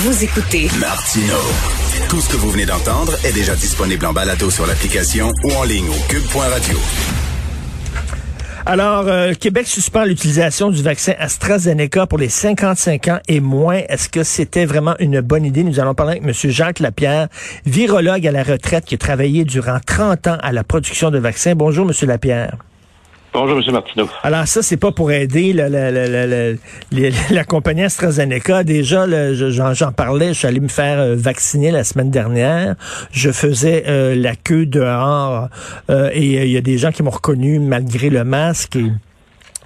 Vous écoutez Martino. Tout ce que vous venez d'entendre est déjà disponible en balado sur l'application ou en ligne au cube.radio. Alors, euh, Québec suspend l'utilisation du vaccin AstraZeneca pour les 55 ans et moins. Est-ce que c'était vraiment une bonne idée? Nous allons parler avec M. Jacques Lapierre, virologue à la retraite qui a travaillé durant 30 ans à la production de vaccins. Bonjour, M. Lapierre. Bonjour, M. Martineau. Alors ça, c'est pas pour aider la, la, la, la compagnie AstraZeneca. Déjà, j'en parlais, je suis allé me faire euh, vacciner la semaine dernière. Je faisais euh, la queue dehors euh, et il y a des gens qui m'ont reconnu malgré le masque. Et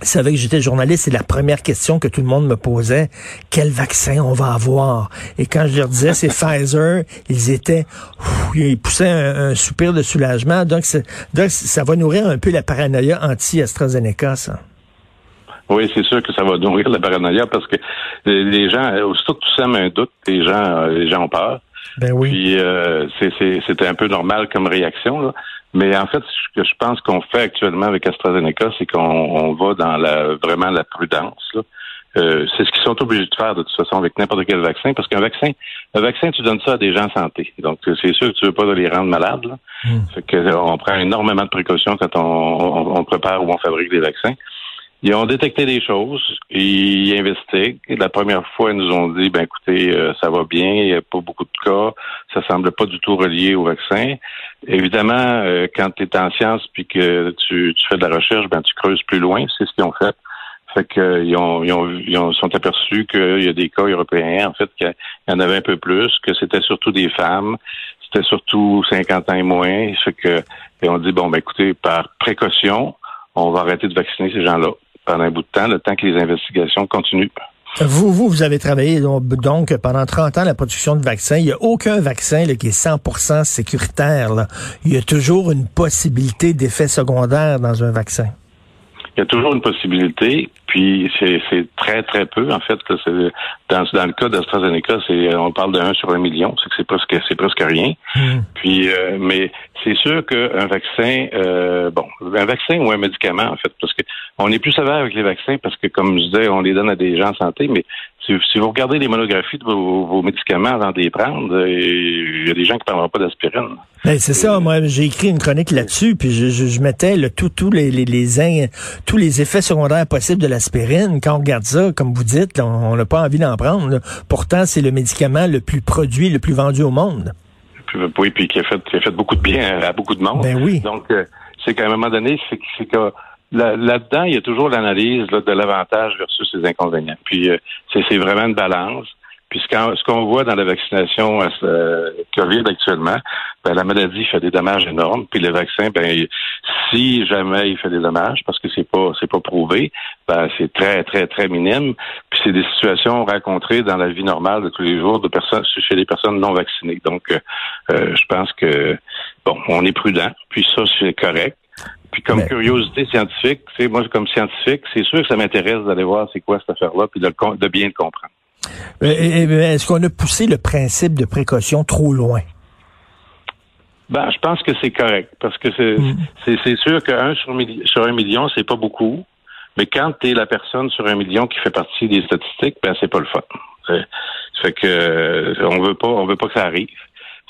savait que j'étais journaliste, c'est la première question que tout le monde me posait. Quel vaccin on va avoir? Et quand je leur disais c'est Pfizer, ils étaient, ils poussaient un, soupir de soulagement. Donc, donc, ça va nourrir un peu la paranoïa anti-AstraZeneca, ça. Oui, c'est sûr que ça va nourrir la paranoïa parce que les gens, aussitôt que tu sèmes un doute, les gens, les gens ont peur. Ben oui. Puis euh, c'était un peu normal comme réaction. Là. Mais en fait, ce que je pense qu'on fait actuellement avec AstraZeneca, c'est qu'on va dans la vraiment la prudence. Euh, c'est ce qu'ils sont obligés de faire de toute façon avec n'importe quel vaccin, parce qu'un vaccin, un vaccin, tu donnes ça à des gens en santé. Donc, c'est sûr que tu veux pas les rendre malades. Là. Hmm. que, on prend énormément de précautions quand on, on, prépare ou on fabrique des vaccins. Ils ont détecté des choses, ils investiguent. La première fois, ils nous ont dit, ben écoutez, euh, ça va bien, il n'y a pas beaucoup de cas, ça semble pas du tout relié au vaccin. Évidemment, euh, quand tu es en science puis que tu, tu, fais de la recherche, ben tu creuses plus loin, c'est ce qu'ils ont fait. Fait qu'ils ont, ils ont, ils ont, sont aperçus qu'il y a des cas européens, en fait, qu'il y en avait un peu plus, que c'était surtout des femmes, c'était surtout 50 ans et moins. Fait que, et on dit, bon, ben écoutez, par précaution, on va arrêter de vacciner ces gens-là pendant un bout de temps, le temps que les investigations continuent. Vous, vous, vous avez travaillé donc, pendant 30 ans la production de vaccins. Il n'y a aucun vaccin qui est 100% sécuritaire. Il y a toujours une possibilité d'effet secondaire dans un vaccin. Il y a toujours une possibilité, puis c'est très, très peu. En fait, dans, dans le cas d'AstraZeneca, c'est on parle de 1 sur un million, c'est que c'est presque c'est presque rien. Hmm. Puis euh, mais c'est sûr qu'un vaccin euh, bon, un vaccin ou un médicament, en fait, parce que on est plus sévère avec les vaccins parce que, comme je disais, on les donne à des gens en santé, mais si, vous regardez les monographies de vos, médicaments avant de les prendre, euh, il y a des gens qui ne prendront pas d'aspirine. Ben, c'est ça, moi j'ai écrit une chronique là-dessus, puis je, mettais le, tout, tous les, les, les, tous les effets secondaires possibles de l'aspirine. Quand on regarde ça, comme vous dites, on n'a pas envie d'en prendre. Pourtant, c'est le médicament le plus produit, le plus vendu au monde. Oui, puis qui a fait, qui a fait beaucoup de bien à, beaucoup de monde. Ben oui. Donc, euh, c'est qu'à un moment donné, c'est que là-dedans, il y a toujours l'analyse de l'avantage versus les inconvénients. Puis euh, c'est vraiment une balance. Puis ce qu'on voit dans la vaccination euh, COVID actuellement, ben, la maladie fait des dommages énormes. Puis le vaccin, ben, si jamais il fait des dommages, parce que c'est pas c'est pas prouvé, ben, c'est très très très minime. Puis c'est des situations rencontrées dans la vie normale de tous les jours de personnes chez les personnes non vaccinées. Donc, euh, je pense que bon, on est prudent. Puis ça c'est correct. Puis comme curiosité scientifique, c'est moi comme scientifique, c'est sûr que ça m'intéresse d'aller voir c'est quoi cette affaire-là, puis de, de, bien le comprendre. Est-ce qu'on a poussé le principe de précaution trop loin? Ben, je pense que c'est correct, parce que c'est mm. sûr qu'un sur, sur un million, c'est pas beaucoup, mais quand tu es la personne sur un million qui fait partie des statistiques, ben c'est pas le fun. Ça fait que euh, on veut pas, on veut pas que ça arrive.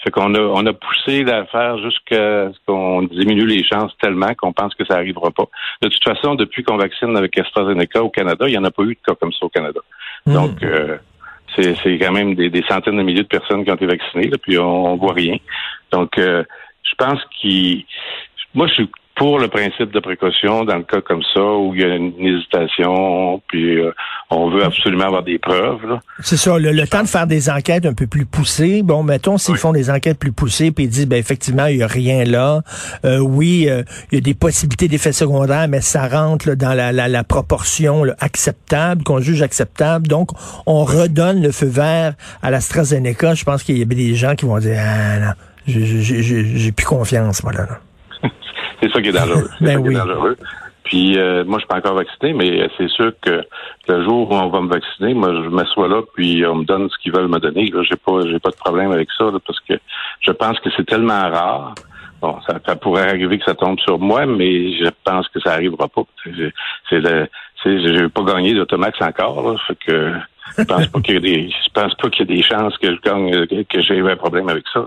Fait qu'on a, on a poussé l'affaire jusqu'à ce qu'on diminue les chances tellement qu'on pense que ça n'arrivera pas. De toute façon, depuis qu'on vaccine avec AstraZeneca au Canada, il n'y en a pas eu de cas comme ça au Canada. Hmm. Donc, euh, c'est, quand même des, centaines de milliers de personnes qui ont été vaccinées, là, puis on, voit rien. Donc, euh, je pense qu'il... Moi, je suis pour le principe de précaution dans le cas comme ça où il y a une hésitation, puis euh, on veut absolument avoir des preuves. C'est ça, le, temps de faire des enquêtes un peu plus poussées. Bon, mettons s'ils font des enquêtes plus poussées, puis ils disent, ben effectivement, il y a rien là. Euh, oui, euh, il y a des possibilités d'effets secondaires, mais ça rentre dans la, la, proportion acceptable, qu'on juge acceptable. Donc, on redonne le feu vert à l'AstraZeneca. Je pense qu'il y a des gens qui vont dire, ah non, j'ai plus confiance, moi là. C'est ça qui est dangereux. ben oui. Puis euh, moi, je suis pas encore vacciné, mais c'est sûr que le jour où on va me vacciner, moi, je m'assois là, puis on me donne ce qu'ils veulent me donner. Là, j'ai pas, j'ai pas de problème avec ça, parce que je pense que c'est tellement rare. Bon, ça, pourrait arriver que ça tombe sur moi, mais je pense que ça arrivera pas. C'est, c'est, c'est, j'ai pas gagné d'Automax encore, là, fait que je pense pas qu'il y a des, je pense pas qu'il y a des chances que je gagne, que j'ai un problème avec ça.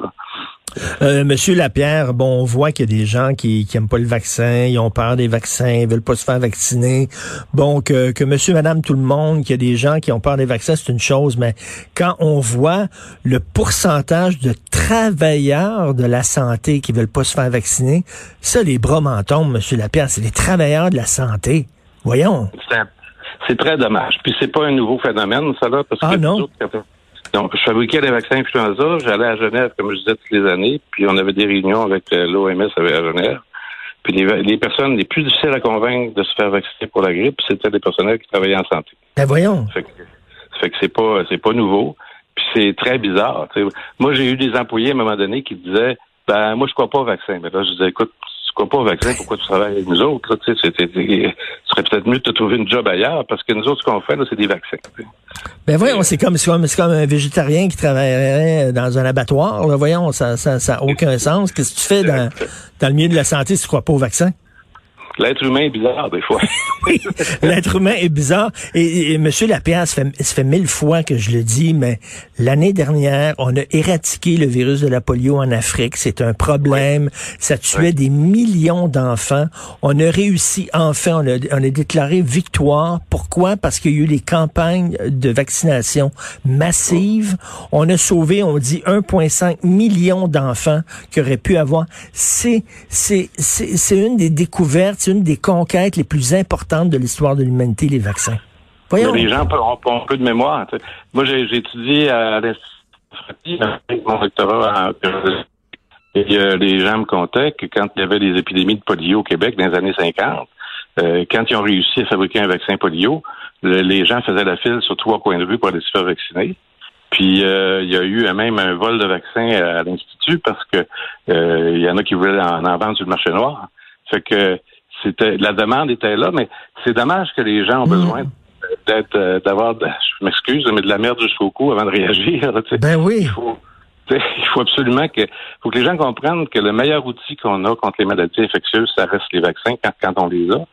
Euh, Monsieur Lapierre, bon, on voit qu'il y a des gens qui, qui aiment pas le vaccin, ils ont peur des vaccins, ils veulent pas se faire vacciner. Bon, que, que Monsieur, Madame, tout le monde, qu'il y a des gens qui ont peur des vaccins, c'est une chose, mais quand on voit le pourcentage de travailleurs de la santé qui veulent pas se faire vacciner, ça, les bras m'en tombent, Monsieur Lapierre, c'est les travailleurs de la santé. Voyons. C'est très dommage. Puis c'est pas un nouveau phénomène, ça là, parce ah, que non. donc, je fabriquais des vaccins influenza, j'allais à Genève, comme je disais, toutes les années, puis on avait des réunions avec euh, l'OMS à Genève. Puis les, personnes les plus difficiles à convaincre de se faire vacciner pour la grippe, c'était des personnels qui travaillaient en santé. Ben voyons. Ça fait que, c'est pas c'est pas nouveau. Puis c'est très bizarre. Moi, j'ai eu des employés à un moment donné qui disaient Ben moi je crois pas au vaccin. Mais là, je disais, écoute, crois pas au vaccin, pourquoi tu travailles avec nous autres? Là, ce serait peut-être mieux de te trouver une job ailleurs, parce que nous autres, ce qu'on fait, c'est des vaccins. Ben voyons, c'est comme, comme, comme un végétarien qui travaillerait dans un abattoir. Là. Voyons, ça n'a ça, ça aucun sens. Qu'est-ce que tu fais dans, dans le milieu de la santé si tu crois pas au vaccin? L'être humain est bizarre, des fois. L'être humain est bizarre. Et, et, M. Lapierre, ça fait, ça fait mille fois que je le dis, mais l'année dernière, on a éradiqué le virus de la polio en Afrique. C'est un problème. Ça tuait des millions d'enfants. On a réussi, enfin, on a, on a déclaré victoire. Pourquoi? Parce qu'il y a eu les campagnes de vaccination massives. On a sauvé, on dit, 1,5 million d'enfants qui auraient pu avoir. C'est, c'est, c'est une des découvertes une des conquêtes les plus importantes de l'histoire de l'humanité, les vaccins. Les gens ont, un peu de mémoire. Moi, j'ai étudié à l'Institut mon doctorat et euh, les gens me contaient que quand il y avait des épidémies de polio au Québec dans les années 50, euh, quand ils ont réussi à fabriquer un vaccin polio, les gens faisaient la file sur trois coins de rue pour aller se faire vacciner. Puis euh, il y a eu même un vol de vaccins à, l'Institut parce que il y en a qui voulaient en, en vendre sur le marché noir. Fait que c'était la demande était là, mais c'est dommage que les gens ont besoin d'être euh, d'avoir je m'excuse, mais de la merde jusqu'au cou avant de réagir. Ben oui. Il faut, il faut absolument que faut que les gens comprennent que le meilleur outil qu'on a contre les maladies infectieuses, ça reste les vaccins quand, quand on les a.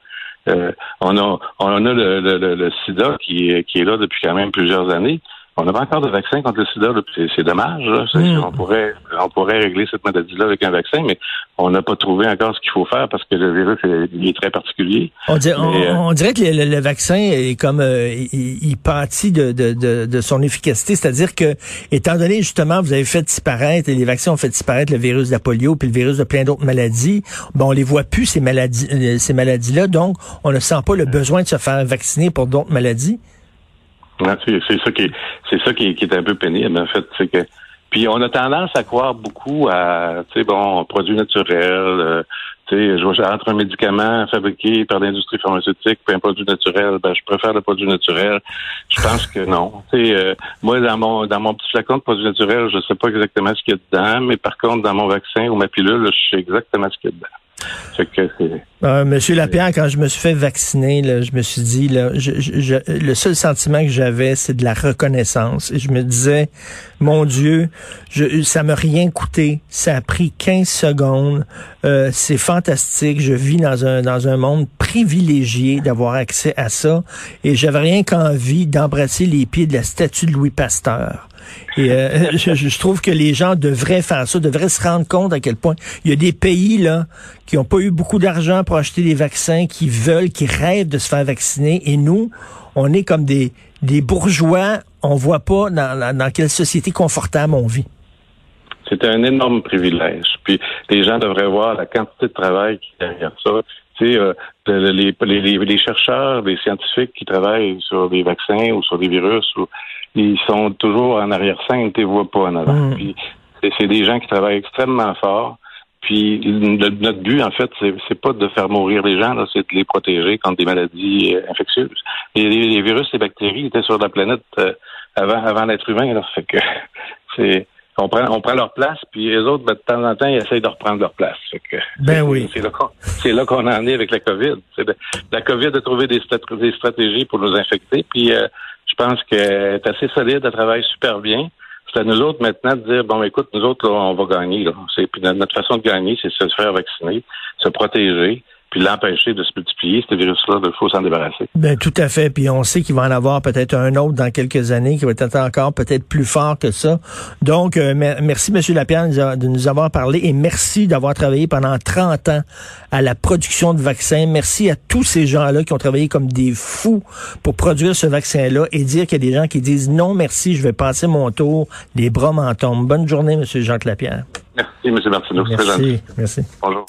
Euh, on a on a le, le, le, sida qui, qui est là depuis quand même plusieurs années. On n'a pas encore de vaccin contre le sida. C'est dommage. Hmm. On, pourrait, on pourrait régler cette maladie-là avec un vaccin, mais on n'a pas trouvé encore ce qu'il faut faire parce que le virus est, très particulier. On, euh, dirait, que le, vaccin est comme euh, il, pâtit de, de, de, son efficacité, c'est-à-dire que, étant donné justement, vous avez fait disparaître, les vaccins ont fait disparaître le virus de la polio puis le virus de plein d'autres maladies, bon, on les voit plus ces maladies, euh, ces maladies-là, donc on ne sent pas le besoin de se faire vacciner pour d'autres maladies. C'est ça qui est, c'est ça qui est, un peu pénible en fait, c'est que puis on a tendance à croire beaucoup à, tu sais, bon, produits naturels, euh, tu sais, entre un médicament fabriqué par l'industrie pharmaceutique puis un produit naturel, ben je préfère le produit naturel. Je pense que non. Tu sais, euh, moi dans mon dans mon petit flacon de produit naturel, je sais pas exactement ce qu'il y a dedans, mais par contre dans mon vaccin ou ma pilule, je sais exactement ce qu'il y a dedans. Euh, Monsieur Lapierre, quand je me suis fait vacciner, là, je me suis dit, là, je, le seul sentiment que j'avais, c'est de la reconnaissance. Et je me disais, mon Dieu, je, ça m'a rien coûté. Ça a pris 15 secondes. Euh, c'est fantastique. Je vis dans un, dans un monde privilégié d'avoir accès à ça. Et j'avais rien qu'envie d'embrasser les pieds de la statue de Louis Pasteur. Et euh, je, trouve que les gens devraient faire ça, devraient se rendre compte à quel point il y a des pays là qui n'ont pas eu beaucoup d'argent pour acheter des vaccins, qui veulent, qui rêvent de se faire vacciner, et nous, on est comme des, des bourgeois, on voit pas dans, dans quelle société confortable on vit. C'est un énorme privilège. Puis les gens devraient voir la quantité de travail qui est derrière ça. Euh, les, les, les, chercheurs, les scientifiques qui travaillent sur des vaccins ou sur des virus ou ils sont toujours en arrière-scène, ils ne voient pas en avant. Mm. Puis c'est des gens qui travaillent extrêmement fort. Puis notre but, en fait, c'est pas de faire mourir les gens, c'est de les protéger contre des maladies euh, infectieuses. Et les, virus, les bactéries étaient sur la planète euh, avant, avant l'être humain. Alors, fait que c'est on prend, on prend leur place, puis les autres, ben, de temps en temps, ils essayent de reprendre leur place. Fait que, ben oui. C'est là qu'on en est avec la COVID. la COVID a trouvé des, des, stratégies pour nous infecter, puis euh, je pense qu'elle est assez solide, elle travaille super bien. C'est à nous autres maintenant de dire bon écoute, nous autres, là, on va gagner. Là. Puis notre façon de gagner, c'est se faire vacciner, se protéger. Puis l'empêcher de se multiplier, ce virus-là, il faut s'en débarrasser. Ben, tout à fait. Puis on sait qu'il va en avoir peut-être un autre dans quelques années qui va être encore peut-être plus fort que ça. Donc, euh, merci, M. Lapierre, de nous avoir parlé et merci d'avoir travaillé pendant 30 ans à la production de vaccins. Merci à tous ces gens-là qui ont travaillé comme des fous pour produire ce vaccin-là et dire qu'il y a des gens qui disent non, merci, je vais passer mon tour, les bras m'en tombent. Bonne journée, M. Jacques Lapierre. Merci, M. Martineau. Merci. Merci. Bonjour.